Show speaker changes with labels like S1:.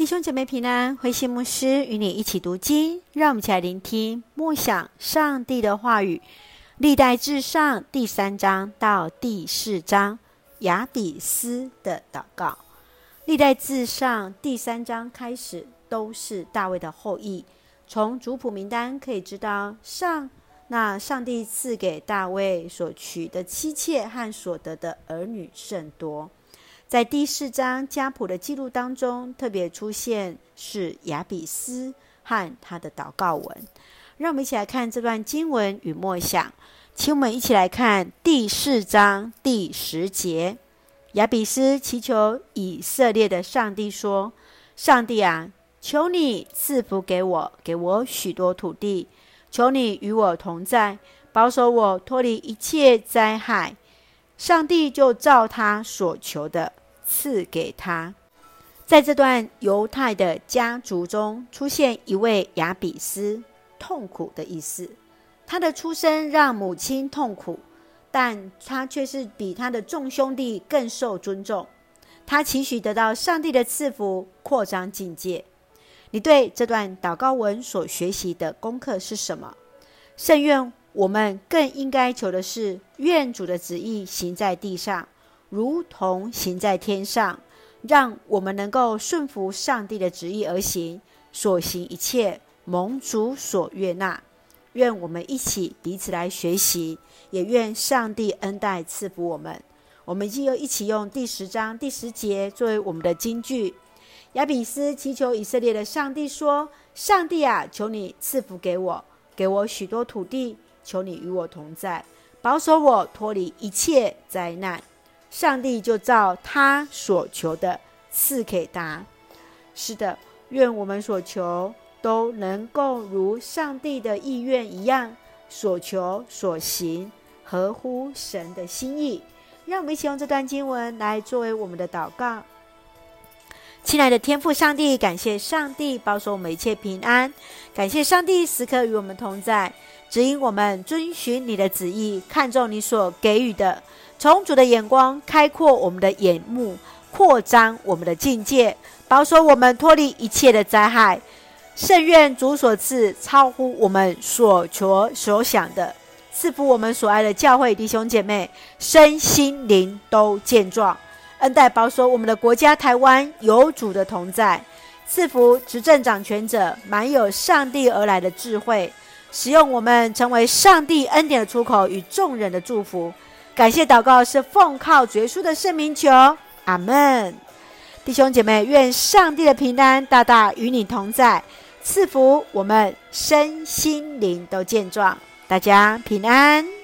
S1: 弟兄姐妹平安，慧馨牧师与你一起读经，让我们一起来聆听默想上帝的话语。历代志上第三章到第四章，亚比斯的祷告。历代志上第三章开始都是大卫的后裔，从族谱名单可以知道上。那上帝赐给大卫所娶的妻妾和所得的儿女甚多，在第四章家谱的记录当中，特别出现是亚比斯和他的祷告文。让我们一起来看这段经文与默想，请我们一起来看第四章第十节：亚比斯祈求以色列的上帝说：“上帝啊，求你赐福给我，给我许多土地。”求你与我同在，保守我脱离一切灾害。上帝就照他所求的赐给他。在这段犹太的家族中，出现一位亚比斯，痛苦的意思。他的出生让母亲痛苦，但他却是比他的众兄弟更受尊重。他期许得到上帝的赐福，扩张境界。你对这段祷告文所学习的功课是什么？圣愿我们更应该求的是，愿主的旨意行在地上，如同行在天上。让我们能够顺服上帝的旨意而行，所行一切蒙主所悦纳。愿我们一起彼此来学习，也愿上帝恩待赐福我们。我们就一起用第十章第十节作为我们的金句。亚比斯祈求以色列的上帝说：“上帝啊，求你赐福给我，给我许多土地。求你与我同在，保守我脱离一切灾难。”上帝就照他所求的赐给他。是的，愿我们所求都能够如上帝的意愿一样，所求所行合乎神的心意。让我们一起用这段经文来作为我们的祷告。亲爱的天父上帝，感谢上帝保守我们一切平安，感谢上帝时刻与我们同在，指引我们遵循你的旨意，看重你所给予的，从主的眼光开阔我们的眼目，扩张我们的境界，保守我们脱离一切的灾害。圣愿主所赐超乎我们所求所想的，赐福我们所爱的教会弟兄姐妹，身心灵都健壮。恩待保守我们的国家台湾有主的同在，赐福执政掌权者满有上帝而来的智慧，使用我们成为上帝恩典的出口与众人的祝福。感谢祷告是奉靠绝书的圣名求，阿门。弟兄姐妹，愿上帝的平安大大与你同在，赐福我们身心灵都健壮，大家平安。